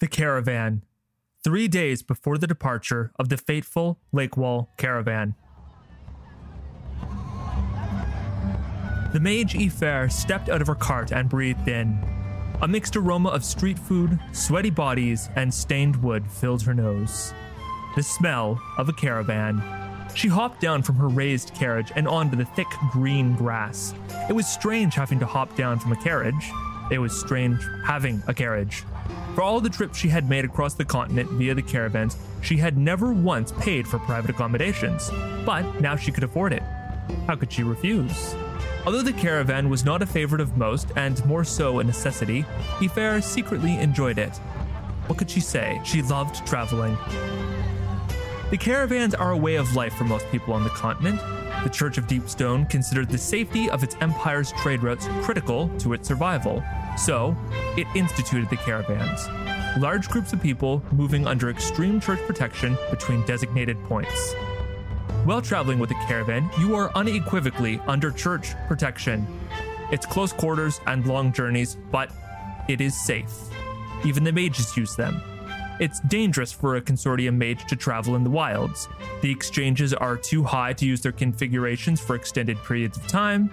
The caravan. Three days before the departure of the fateful Lakewall caravan. The mage Eyfre stepped out of her cart and breathed in. A mixed aroma of street food, sweaty bodies, and stained wood filled her nose. The smell of a caravan. She hopped down from her raised carriage and onto the thick green grass. It was strange having to hop down from a carriage. It was strange having a carriage. For all the trips she had made across the continent via the caravans, she had never once paid for private accommodations. But now she could afford it. How could she refuse? Although the caravan was not a favorite of most, and more so a necessity, Eyfre secretly enjoyed it. What could she say? She loved traveling. The caravans are a way of life for most people on the continent. The Church of Deepstone considered the safety of its empire's trade routes critical to its survival, so it instituted the caravans. Large groups of people moving under extreme church protection between designated points. While traveling with a caravan, you are unequivocally under church protection. It's close quarters and long journeys, but it is safe. Even the mages use them. It's dangerous for a consortium mage to travel in the wilds. The exchanges are too high to use their configurations for extended periods of time.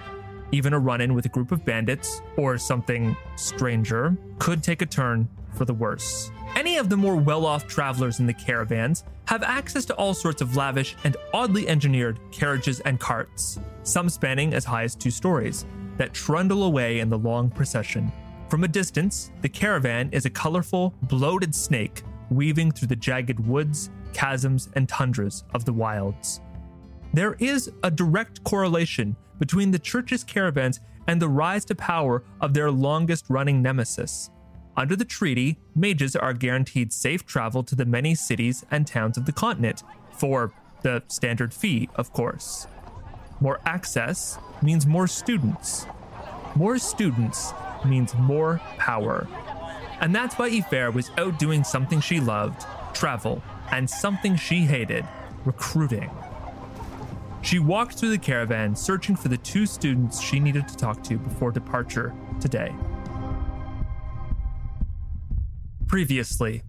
Even a run in with a group of bandits, or something stranger, could take a turn for the worse. Any of the more well off travelers in the caravans have access to all sorts of lavish and oddly engineered carriages and carts, some spanning as high as two stories, that trundle away in the long procession. From a distance, the caravan is a colorful, bloated snake weaving through the jagged woods, chasms, and tundras of the wilds. There is a direct correlation between the church's caravans and the rise to power of their longest running nemesis. Under the treaty, mages are guaranteed safe travel to the many cities and towns of the continent, for the standard fee, of course. More access means more students. More students means more power. And that's why Eyfre was out doing something she loved travel, and something she hated recruiting. She walked through the caravan searching for the two students she needed to talk to before departure today. Previously,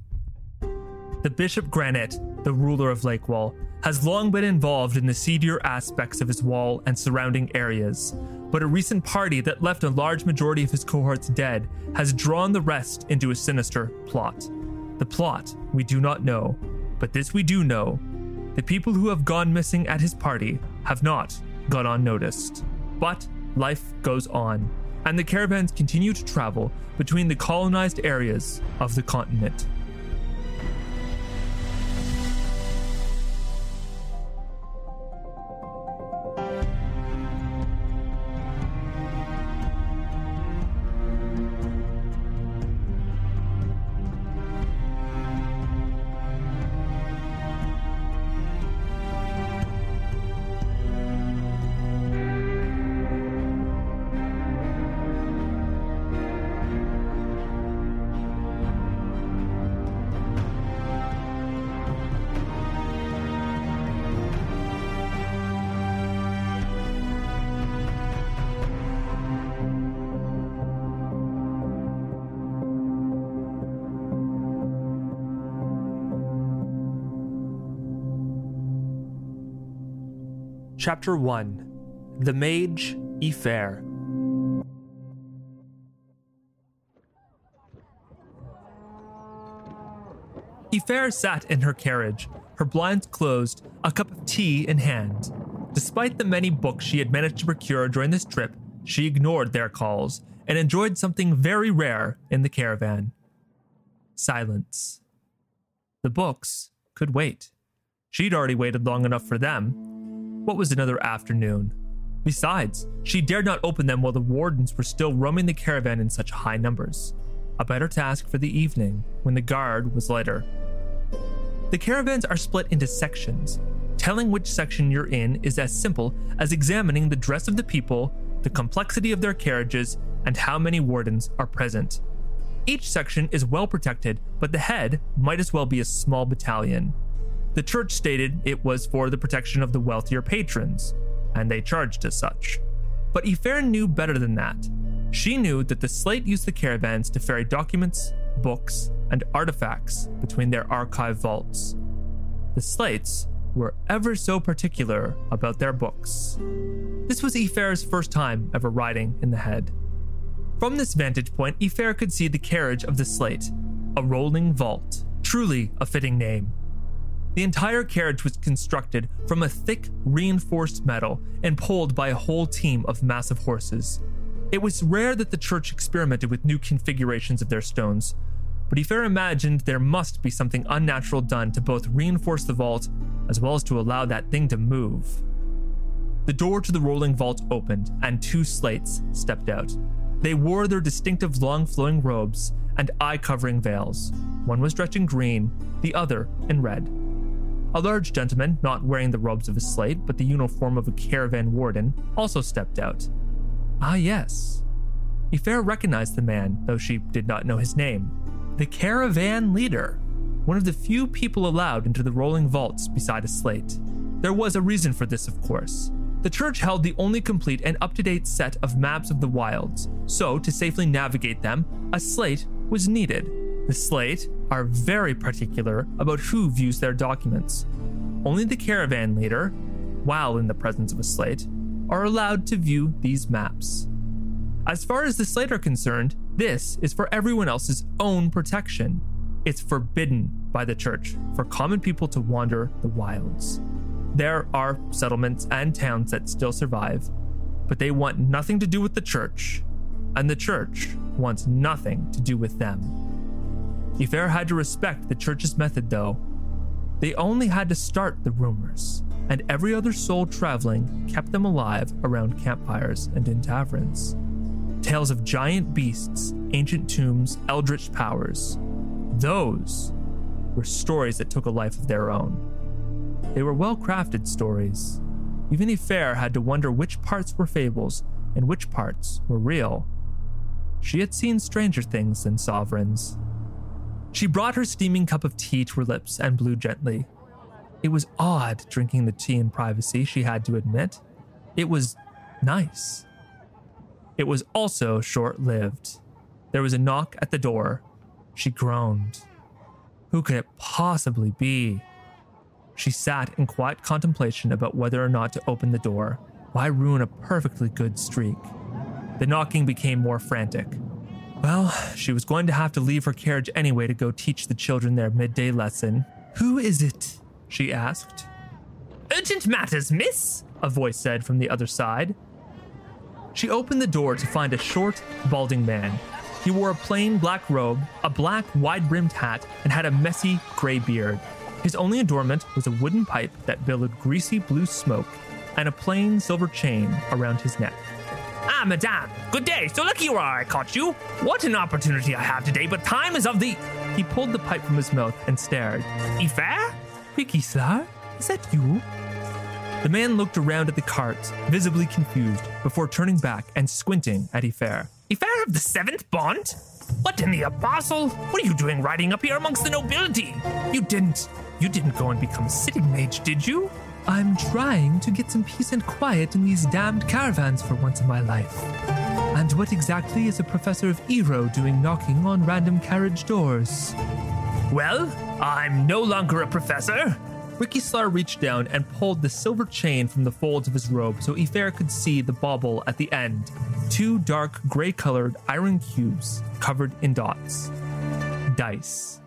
the Bishop Granite, the ruler of Lakewall, has long been involved in the seedier aspects of his wall and surrounding areas, but a recent party that left a large majority of his cohorts dead has drawn the rest into a sinister plot. The plot we do not know, but this we do know the people who have gone missing at his party have not gone unnoticed. But life goes on, and the caravans continue to travel between the colonized areas of the continent. Chapter 1 The Mage Eyfre. Eyfre sat in her carriage, her blinds closed, a cup of tea in hand. Despite the many books she had managed to procure during this trip, she ignored their calls and enjoyed something very rare in the caravan silence. The books could wait. She'd already waited long enough for them, what was another afternoon? Besides, she dared not open them while the wardens were still roaming the caravan in such high numbers. A better task for the evening, when the guard was lighter. The caravans are split into sections. Telling which section you're in is as simple as examining the dress of the people, the complexity of their carriages, and how many wardens are present. Each section is well protected, but the head might as well be a small battalion. The church stated it was for the protection of the wealthier patrons, and they charged as such. But Eyfre knew better than that. She knew that the slate used the caravans to ferry documents, books, and artifacts between their archive vaults. The slates were ever so particular about their books. This was Eyfre's first time ever riding in the head. From this vantage point, Eyfre could see the carriage of the slate, a rolling vault, truly a fitting name. The entire carriage was constructed from a thick, reinforced metal and pulled by a whole team of massive horses. It was rare that the church experimented with new configurations of their stones, but Eyfre imagined there must be something unnatural done to both reinforce the vault as well as to allow that thing to move. The door to the rolling vault opened, and two slates stepped out. They wore their distinctive long flowing robes and eye covering veils. One was dressed in green, the other in red. A large gentleman, not wearing the robes of a slate but the uniform of a caravan warden, also stepped out. Ah, yes. Eyfre recognized the man, though she did not know his name. The caravan leader, one of the few people allowed into the rolling vaults beside a slate. There was a reason for this, of course. The church held the only complete and up to date set of maps of the wilds, so to safely navigate them, a slate was needed. The slate are very particular about who views their documents. Only the caravan leader, while in the presence of a slate, are allowed to view these maps. As far as the slate are concerned, this is for everyone else's own protection. It's forbidden by the church for common people to wander the wilds. There are settlements and towns that still survive, but they want nothing to do with the church, and the church wants nothing to do with them. Eyfre had to respect the church's method, though. They only had to start the rumors, and every other soul traveling kept them alive around campfires and in taverns. Tales of giant beasts, ancient tombs, eldritch powers. Those were stories that took a life of their own. They were well crafted stories. Even Eyfre had to wonder which parts were fables and which parts were real. She had seen stranger things than sovereigns. She brought her steaming cup of tea to her lips and blew gently. It was odd drinking the tea in privacy, she had to admit. It was nice. It was also short lived. There was a knock at the door. She groaned. Who could it possibly be? She sat in quiet contemplation about whether or not to open the door. Why ruin a perfectly good streak? The knocking became more frantic. Well, she was going to have to leave her carriage anyway to go teach the children their midday lesson. Who is it? she asked. Urgent matters, miss, a voice said from the other side. She opened the door to find a short, balding man. He wore a plain black robe, a black, wide brimmed hat, and had a messy, gray beard. His only adornment was a wooden pipe that billowed greasy blue smoke and a plain silver chain around his neck. Ah, madame, good day. So lucky you are I caught you. What an opportunity I have today, but time is of the. He pulled the pipe from his mouth and stared. Eyfre? Ricky Slar? Is that you? The man looked around at the carts, visibly confused, before turning back and squinting at Eyfre. Eyfre of the Seventh Bond? What in the apostle? What are you doing riding up here amongst the nobility? You didn't. You didn't go and become a sitting mage, did you? I'm trying to get some peace and quiet in these damned caravans for once in my life. And what exactly is a professor of Iro doing knocking on random carriage doors? Well, I'm no longer a professor. Ricky Slar reached down and pulled the silver chain from the folds of his robe so Eyfre could see the bauble at the end. Two dark, gray colored iron cubes covered in dots. Dice.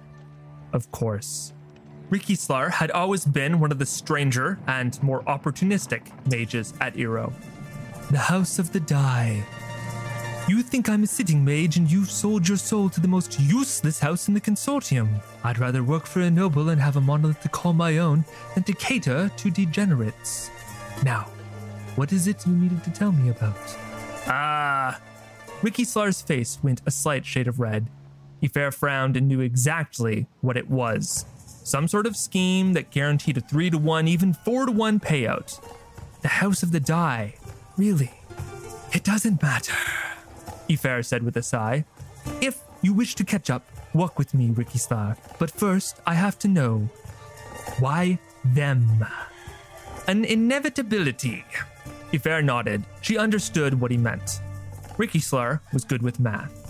Of course. Ricky Slar had always been one of the stranger and more opportunistic mages at Iro. The House of the Die. You think I'm a sitting mage and you've sold your soul to the most useless house in the consortium. I'd rather work for a noble and have a monolith to call my own than to cater to degenerates. Now, what is it you needed to tell me about? Ah. Ricky Slar's face went a slight shade of red. Eyfre frowned and knew exactly what it was some sort of scheme that guaranteed a 3 to 1, even 4 to 1 payout. The House of the Die. Really? It doesn't matter, Eyfre said with a sigh. If you wish to catch up, walk with me, Ricky Slar. But first, I have to know why them? An inevitability. Eyfre nodded. She understood what he meant. Ricky Slar was good with math.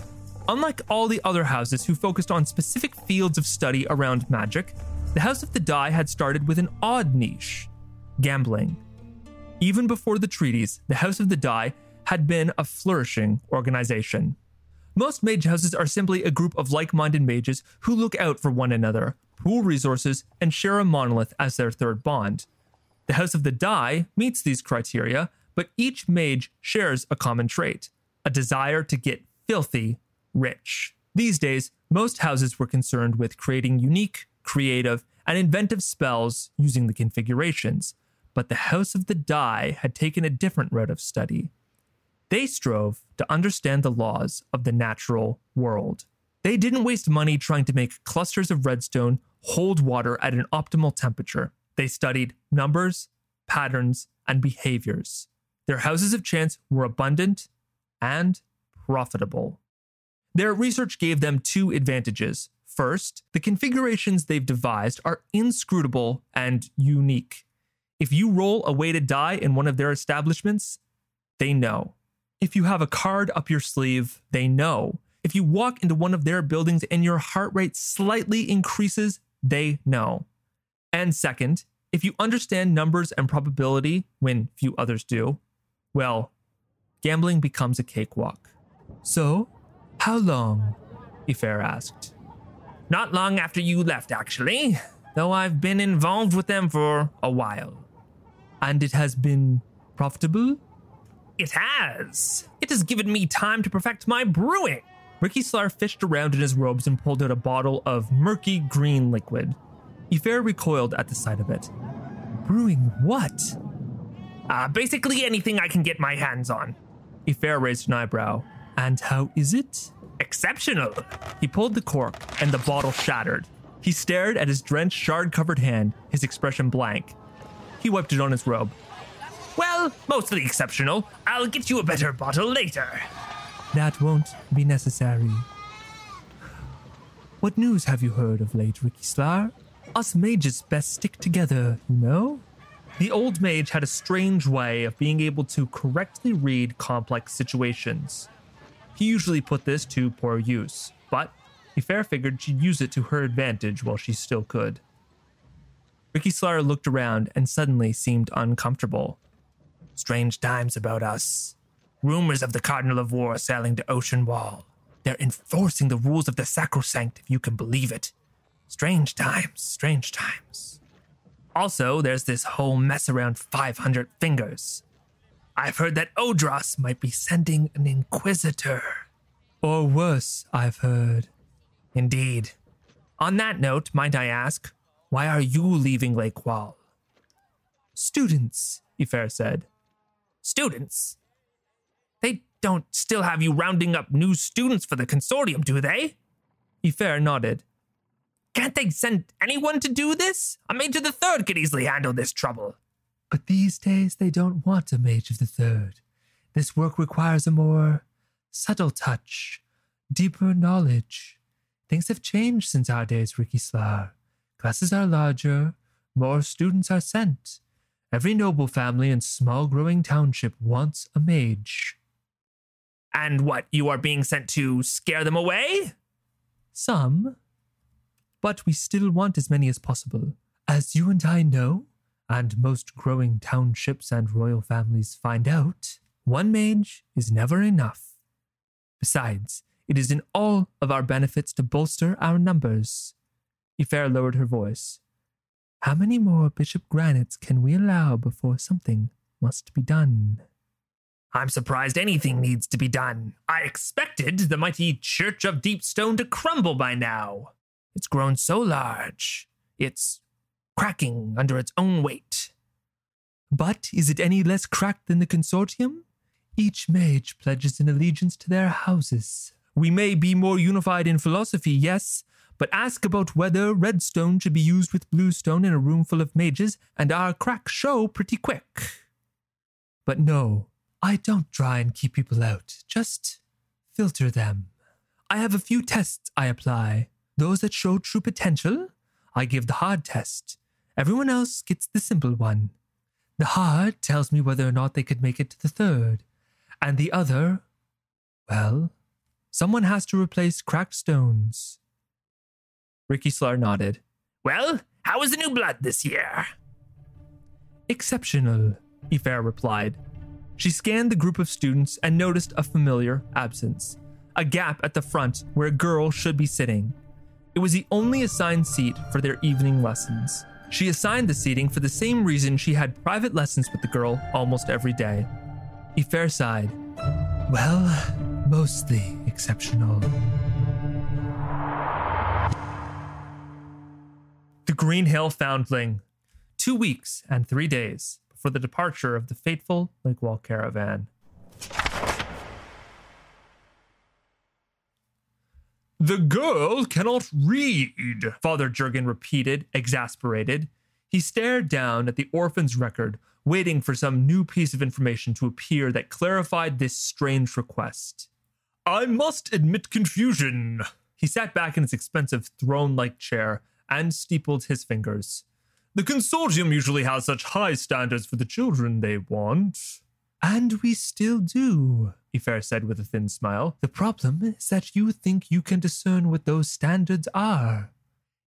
Unlike all the other houses who focused on specific fields of study around magic, the House of the Die had started with an odd niche gambling. Even before the treaties, the House of the Die had been a flourishing organization. Most mage houses are simply a group of like minded mages who look out for one another, pool resources, and share a monolith as their third bond. The House of the Die meets these criteria, but each mage shares a common trait a desire to get filthy rich. These days, most houses were concerned with creating unique, creative, and inventive spells using the configurations, but the House of the Die had taken a different route of study. They strove to understand the laws of the natural world. They didn't waste money trying to make clusters of redstone hold water at an optimal temperature. They studied numbers, patterns, and behaviors. Their houses of chance were abundant and profitable. Their research gave them two advantages. First, the configurations they've devised are inscrutable and unique. If you roll a weighted die in one of their establishments, they know. If you have a card up your sleeve, they know. If you walk into one of their buildings and your heart rate slightly increases, they know. And second, if you understand numbers and probability when few others do, well, gambling becomes a cakewalk. So, how long? Eyfre asked. Not long after you left, actually, though I've been involved with them for a while. And it has been profitable? It has. It has given me time to perfect my brewing. Ricky Slar fished around in his robes and pulled out a bottle of murky green liquid. Eyfre recoiled at the sight of it. Brewing what? Uh, basically anything I can get my hands on. Eyfre raised an eyebrow. And how is it? Exceptional. He pulled the cork, and the bottle shattered. He stared at his drenched, shard covered hand, his expression blank. He wiped it on his robe. Well, mostly exceptional. I'll get you a better bottle later. That won't be necessary. What news have you heard of late, Ricky Slar? Us mages best stick together, you know? The old mage had a strange way of being able to correctly read complex situations. He usually put this to poor use, but Eyfre figured she'd use it to her advantage while she still could. Ricky Slar looked around and suddenly seemed uncomfortable. Strange times about us. Rumors of the Cardinal of War sailing to Ocean Wall. They're enforcing the rules of the Sacrosanct, if you can believe it. Strange times, strange times. Also, there's this whole mess around 500 fingers. I've heard that Odros might be sending an Inquisitor. Or worse, I've heard. Indeed. On that note, might I ask, why are you leaving Lake Wall? Students, Eyfre said. Students? They don't still have you rounding up new students for the consortium, do they? Eyfre nodded. Can't they send anyone to do this? A mage of the third could easily handle this trouble. But these days they don't want a mage of the third. This work requires a more subtle touch, deeper knowledge. Things have changed since our days, Ricky Slar. Classes are larger, more students are sent. Every noble family and small growing township wants a mage. And what, you are being sent to scare them away? Some. But we still want as many as possible. As you and I know, and most growing townships and royal families find out, one mage is never enough. Besides, it is in all of our benefits to bolster our numbers. Eyfre lowered her voice. How many more Bishop Granites can we allow before something must be done? I'm surprised anything needs to be done. I expected the mighty Church of Deepstone to crumble by now. It's grown so large. It's cracking under its own weight. But is it any less cracked than the consortium? Each mage pledges an allegiance to their houses. We may be more unified in philosophy, yes, but ask about whether redstone should be used with bluestone in a room full of mages, and our cracks show pretty quick. But no, I don't try and keep people out, just filter them. I have a few tests I apply. Those that show true potential, I give the hard test. Everyone else gets the simple one. The hard tells me whether or not they could make it to the third, and the other, well, Someone has to replace cracked stones. Ricky Slar nodded. Well, how was the new blood this year? Exceptional, Eyfre replied. She scanned the group of students and noticed a familiar absence a gap at the front where a girl should be sitting. It was the only assigned seat for their evening lessons. She assigned the seating for the same reason she had private lessons with the girl almost every day. Eyfre sighed. Well, mostly exceptional. The Green Hill Foundling. Two weeks and three days before the departure of the fateful Lake Wall caravan. The girl cannot read, Father Jurgen repeated, exasperated. He stared down at the orphan's record, waiting for some new piece of information to appear that clarified this strange request. I must admit confusion. He sat back in his expensive throne like chair and steepled his fingers. The consortium usually has such high standards for the children they want. And we still do, Eyfre said with a thin smile. The problem is that you think you can discern what those standards are.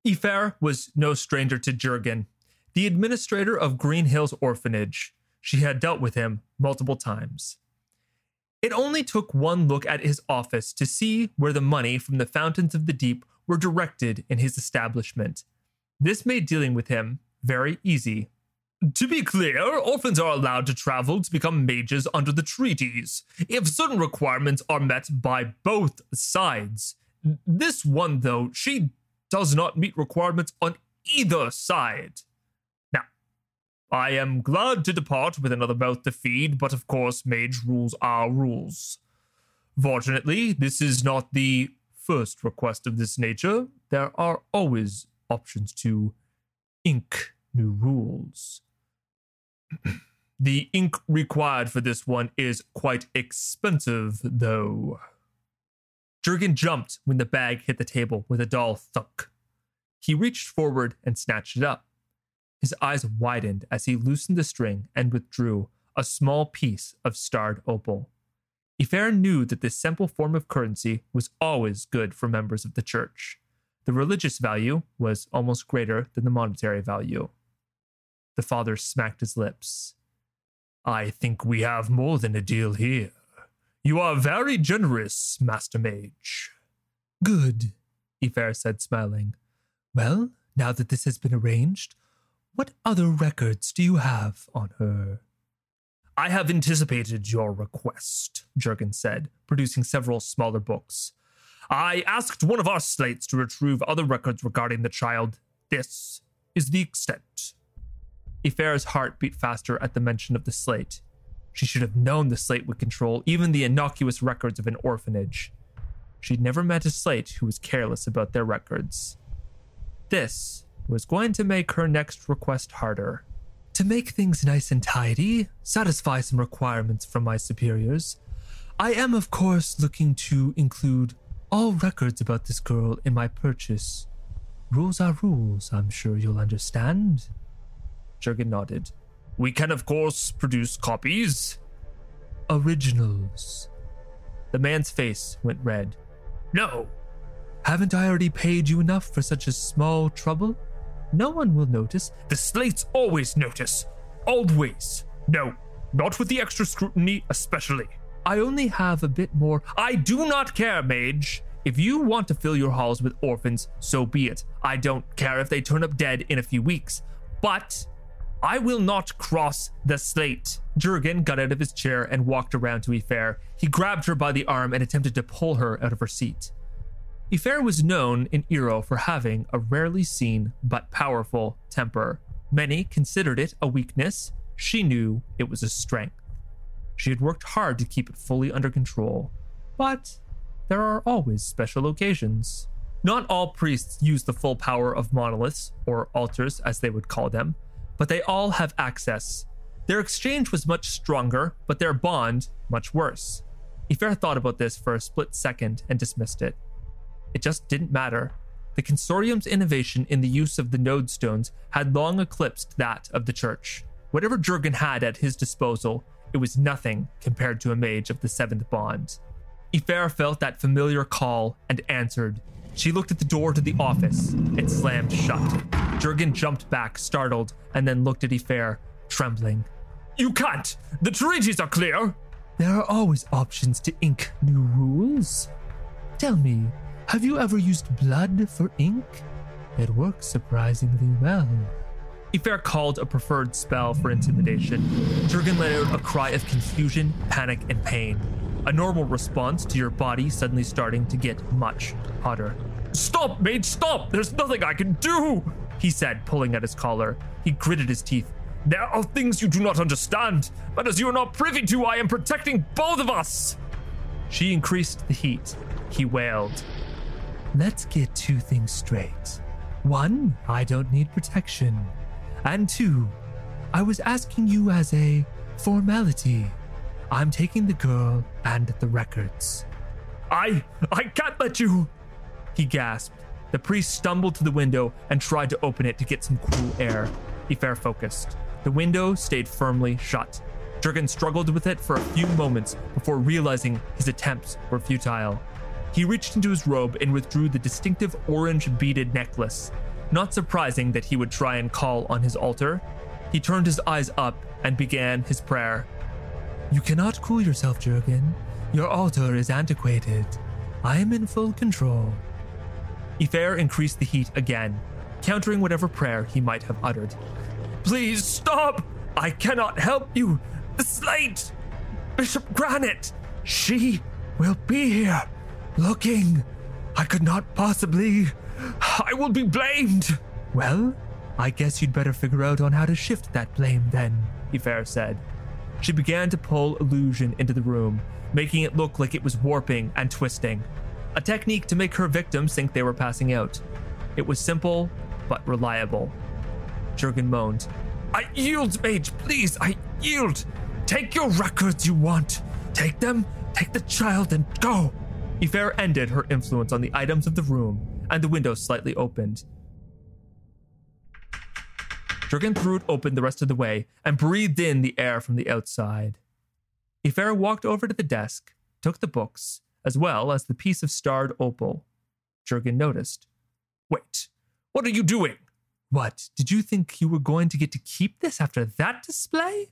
Eyfre was no stranger to Jurgen, the administrator of Green Hills Orphanage. She had dealt with him multiple times. It only took one look at his office to see where the money from the fountains of the deep were directed in his establishment. This made dealing with him very easy. To be clear, orphans are allowed to travel to become mages under the treaties, if certain requirements are met by both sides. This one, though, she does not meet requirements on either side. Now, I am glad to depart with another mouth to feed, but of course, mage rules are rules. Fortunately, this is not the first request of this nature. There are always options to ink new rules. The ink required for this one is quite expensive, though. Jurgen jumped when the bag hit the table with a dull thunk. He reached forward and snatched it up. His eyes widened as he loosened the string and withdrew a small piece of starred opal. Eyfre knew that this simple form of currency was always good for members of the church. The religious value was almost greater than the monetary value. The father smacked his lips. I think we have more than a deal here. You are very generous, Master Mage. Good, Eyfre said, smiling. Well, now that this has been arranged, what other records do you have on her? I have anticipated your request, Jurgen said, producing several smaller books. I asked one of our slates to retrieve other records regarding the child. This is the extent. Eyfre's heart beat faster at the mention of the slate. She should have known the slate would control even the innocuous records of an orphanage. She'd never met a slate who was careless about their records. This was going to make her next request harder. To make things nice and tidy, satisfy some requirements from my superiors, I am, of course, looking to include all records about this girl in my purchase. Rules are rules, I'm sure you'll understand. Jurgen nodded. We can, of course, produce copies. Originals. The man's face went red. No. Haven't I already paid you enough for such a small trouble? No one will notice. The slates always notice. Always. No, not with the extra scrutiny, especially. I only have a bit more. I do not care, Mage. If you want to fill your halls with orphans, so be it. I don't care if they turn up dead in a few weeks. But I will not cross the slate. Jurgen got out of his chair and walked around to Eyfre. He grabbed her by the arm and attempted to pull her out of her seat. Eyfre was known in Iro for having a rarely seen but powerful temper. Many considered it a weakness. She knew it was a strength. She had worked hard to keep it fully under control. But there are always special occasions. Not all priests use the full power of monoliths, or altars as they would call them, but they all have access. Their exchange was much stronger, but their bond much worse. Eyfre thought about this for a split second and dismissed it. It just didn't matter. The consortium's innovation in the use of the node stones had long eclipsed that of the church. Whatever Jurgen had at his disposal, it was nothing compared to a mage of the seventh bond. Eyfre felt that familiar call and answered. She looked at the door to the office. It slammed shut. Jurgen jumped back, startled, and then looked at Eyfre, trembling. You can't! The treaties are clear! There are always options to ink new rules. Tell me, have you ever used blood for ink? It works surprisingly well. Eyfre called a preferred spell for intimidation. Jurgen let out a cry of confusion, panic, and pain. A normal response to your body suddenly starting to get much hotter. Stop, mate, stop! There's nothing I can do! He said, pulling at his collar. He gritted his teeth. There are things you do not understand, but as you are not privy to, I am protecting both of us! She increased the heat. He wailed. Let's get two things straight. One, I don't need protection. And two, I was asking you as a formality. I'm taking the girl and the records. I. I can't let you. He gasped. The priest stumbled to the window and tried to open it to get some cool air. Eyfre focused. The window stayed firmly shut. Jurgen struggled with it for a few moments before realizing his attempts were futile. He reached into his robe and withdrew the distinctive orange beaded necklace. Not surprising that he would try and call on his altar, he turned his eyes up and began his prayer. You cannot cool yourself, Jurgen. Your altar is antiquated. I am in full control. Eyfre increased the heat again, countering whatever prayer he might have uttered. Please stop! I cannot help you! The slate! Bishop Granite! She will be here, looking. I could not possibly. I will be blamed! Well, I guess you'd better figure out on how to shift that blame then, Eyfre said. She began to pull illusion into the room, making it look like it was warping and twisting, a technique to make her victims think they were passing out. It was simple, but reliable. Jurgen moaned. I yield, mage, please, I yield. Take your records you want. Take them, take the child, and go. Eyfre ended her influence on the items of the room, and the window slightly opened. Jurgen threw it open the rest of the way and breathed in the air from the outside. Eyfre walked over to the desk, took the books, as well as the piece of starred opal. Jurgen noticed. Wait, what are you doing? What, did you think you were going to get to keep this after that display?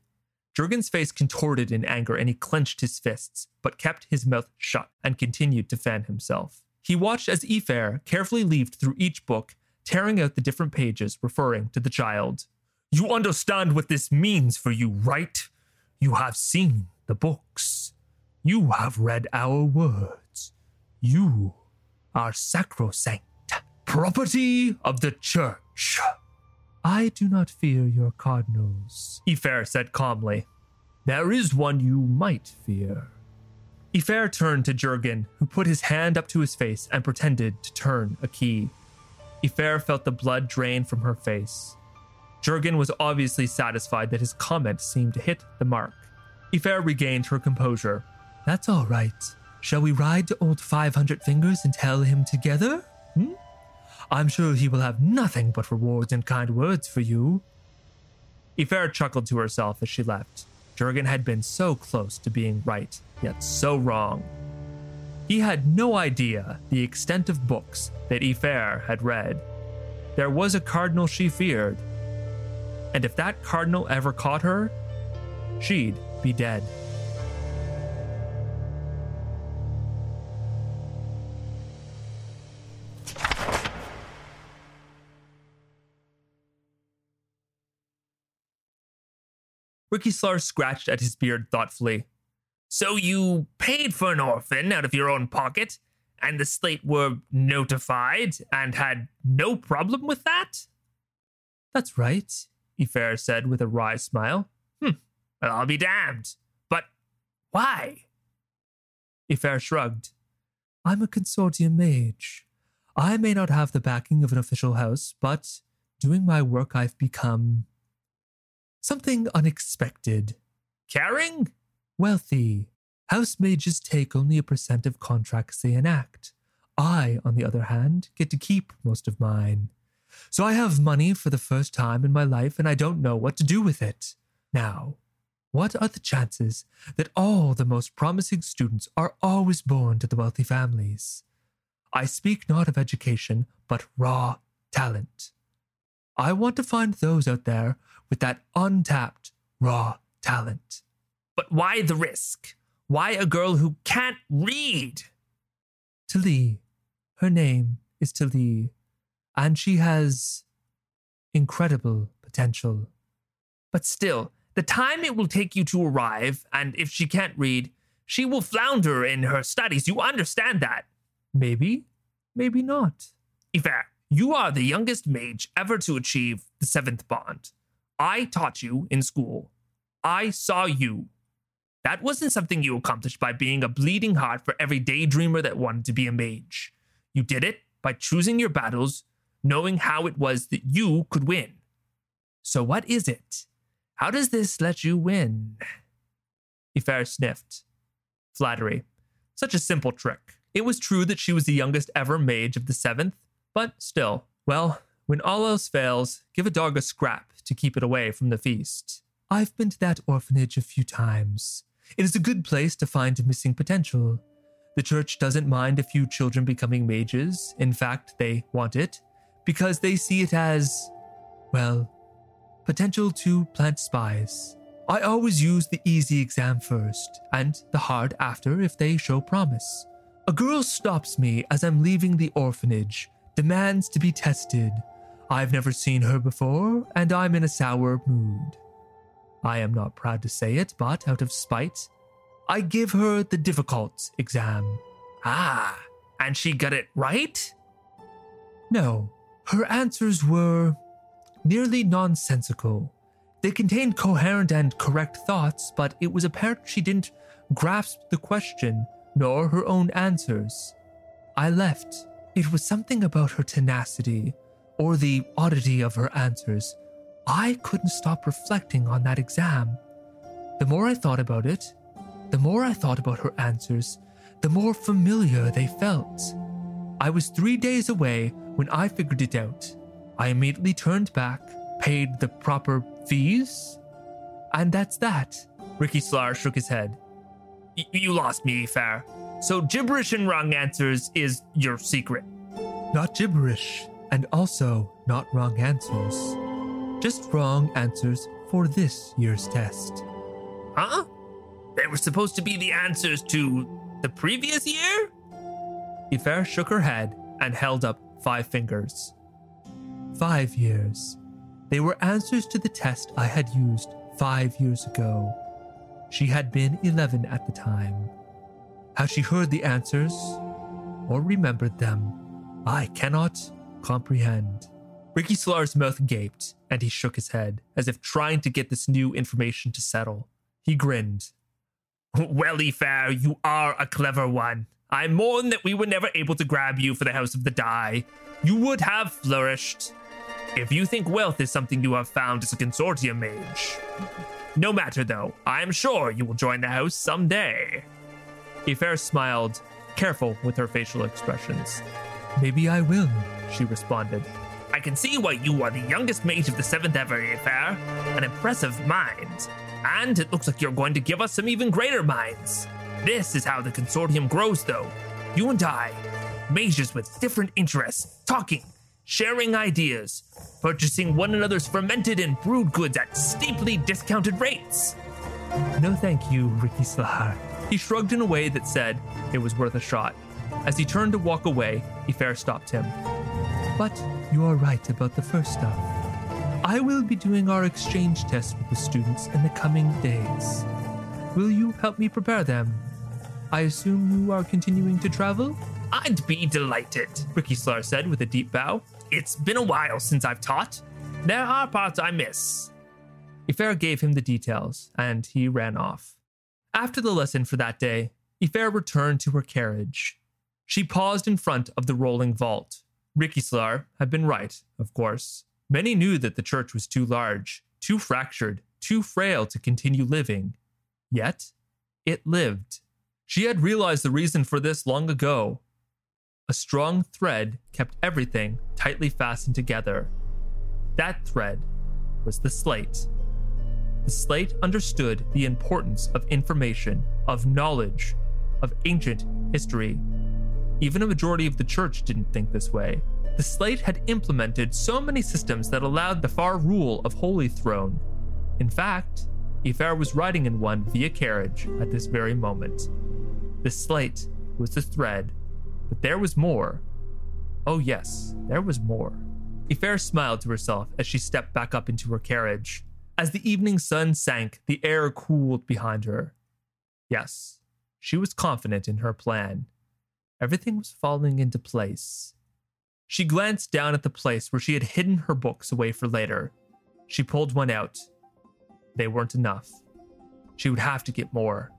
Jurgen's face contorted in anger and he clenched his fists, but kept his mouth shut and continued to fan himself. He watched as Eyfre carefully leafed through each book tearing out the different pages referring to the child. You understand what this means for you, right? You have seen the books. You have read our words. You are sacrosanct, property of the church. I do not fear your cardinals, Eyfre said calmly. There is one you might fear. Eyfre turned to Jurgen, who put his hand up to his face and pretended to turn a key. Eyfre felt the blood drain from her face. Jurgen was obviously satisfied that his comment seemed to hit the mark. Eyfre regained her composure. That's all right. Shall we ride to old 500 Fingers and tell him together? Hmm? I'm sure he will have nothing but rewards and kind words for you. Eyfre chuckled to herself as she left. Jurgen had been so close to being right, yet so wrong. He had no idea the extent of books that Eyfre had read. There was a cardinal she feared, and if that cardinal ever caught her, she'd be dead. Ricky Slar scratched at his beard thoughtfully. So you paid for an orphan out of your own pocket, and the slate were notified and had no problem with that? That's right, Eyfre said with a wry smile. Hmm, well, I'll be damned. But why? Eyfre shrugged. I'm a consortium mage. I may not have the backing of an official house, but doing my work, I've become something unexpected. Caring? Wealthy. House mages take only a percent of contracts they enact. I, on the other hand, get to keep most of mine. So I have money for the first time in my life and I don't know what to do with it. Now, What are the chances that all the most promising students are always born to the wealthy families? I speak not of education, but raw talent. I want to find those out there with that untapped, raw talent. But why the risk? Why a girl who can't read? Talee. Her name is Talee, and she has incredible potential. But still, the time it will take you to arrive, and if she can't read, she will flounder in her studies. You understand that? Maybe, maybe not. Eyfre, you are the youngest mage ever to achieve the seventh bond. I taught you in school. I saw you. That wasn't something you accomplished by being a bleeding heart for every daydreamer that wanted to be a mage. You did it by choosing your battles, knowing how it was that you could win. So, what is it? How does this let you win? Eyfre sniffed. Flattery. Such a simple trick. It was true that she was the youngest ever mage of the seventh, but still, well, when all else fails, give a dog a scrap to keep it away from the feast. I've been to that orphanage a few times. It is a good place to find missing potential. The church doesn't mind a few children becoming mages. In fact, they want it because they see it as, well, potential to plant spies. I always use the easy exam first and the hard after if they show promise. A girl stops me as I'm leaving the orphanage, demands to be tested. I've never seen her before, and I'm in a sour mood. I am not proud to say it, but out of spite, I give her the difficult exam. Ah, and she got it right? No, her answers were nearly nonsensical. They contained coherent and correct thoughts, but it was apparent she didn't grasp the question nor her own answers. I left. It was something about her tenacity, or the oddity of her answers. I couldn't stop reflecting on that exam. The more I thought about it, the more I thought about her answers, the more familiar they felt. I was three days away when I figured it out. I immediately turned back, paid the proper fees, and that's that. Ricky Slar shook his head. you lost me, Fair. So gibberish and wrong answers is your secret. Not gibberish, and also not wrong answers. Just wrong answers for this year's test. Huh? They were supposed to be the answers to the previous year? Eyfre shook her head and held up five fingers. Five years. They were answers to the test I had used five years ago. She had been 11 at the time. How she heard the answers or remembered them, I cannot comprehend. Ricky Slar's mouth gaped and he shook his head, as if trying to get this new information to settle. He grinned. Well, Fair, you are a clever one. I mourn that we were never able to grab you for the House of the Die. You would have flourished. If you think wealth is something you have found as a consortium mage. No matter though, I am sure you will join the house someday. Eyfre smiled, careful with her facial expressions. Maybe I will, she responded. I can see why you are the youngest mage of the seventh ever Eyfre. An impressive mind. And it looks like you're going to give us some even greater minds. This is how the consortium grows, though. You and I, mages with different interests, talking, sharing ideas, purchasing one another's fermented and brewed goods at steeply discounted rates. No thank you, Ricky Slar. He shrugged in a way that said it was worth a shot. As he turned to walk away, Eyfre stopped him. But you are right about the first stuff. I will be doing our exchange test with the students in the coming days. Will you help me prepare them? I assume you are continuing to travel? I'd be delighted, Ricky Slar said with a deep bow. It's been a while since I've taught. There are parts I miss. Eyfre gave him the details, and he ran off. After the lesson for that day, Eyfre returned to her carriage. She paused in front of the rolling vault. Ricky Slar had been right, of course. Many knew that the church was too large, too fractured, too frail to continue living. Yet, it lived. She had realized the reason for this long ago, a strong thread kept everything tightly fastened together. That thread was the slate. the slate understood the importance of information, of knowledge, of ancient history. Even a majority of the church didn't think this way. The slate had implemented so many systems that allowed the far rule of Holy Throne. In fact, Eyfre was riding in one via carriage at this very moment. The slate was the thread, but there was more. Oh, yes, there was more. Eyfre smiled to herself as she stepped back up into her carriage. As the evening sun sank, the air cooled behind her. Yes, she was confident in her plan. Everything was falling into place. She glanced down at the place where she had hidden her books away for later. She pulled one out. They weren't enough. She would have to get more.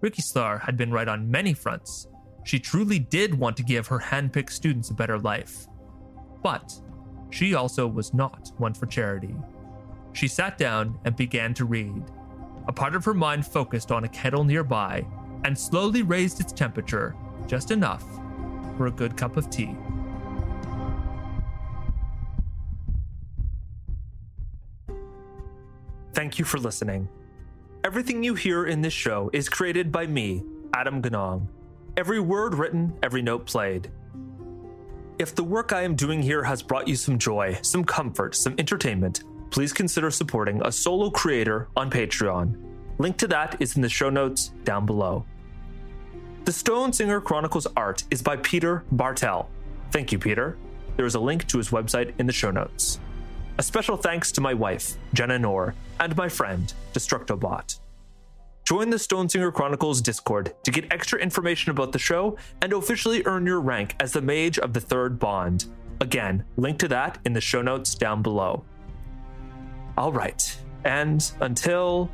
Ricky Slar had been right on many fronts. She truly did want to give her handpicked students a better life. But she also was not one for charity. She sat down and began to read. A part of her mind focused on a kettle nearby and slowly raised its temperature just enough for a good cup of tea. Thank you for listening. Everything you hear in this show is created by me, Adam Ganong. Every word written, every note played. If the work I am doing here has brought you some joy, some comfort, some entertainment, please consider supporting a solo creator on Patreon. Link to that is in the show notes down below. The Stonesinger Chronicles art is by Peter Bartel. Thank you, Peter. There is a link to his website in the show notes. A special thanks to my wife, Jenna Noor, and my friend, Destructobot. Join the Stonesinger Chronicles Discord to get extra information about the show and officially earn your rank as the Mage of the Third Bond. Again, link to that in the show notes down below. All right, and until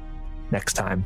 next time.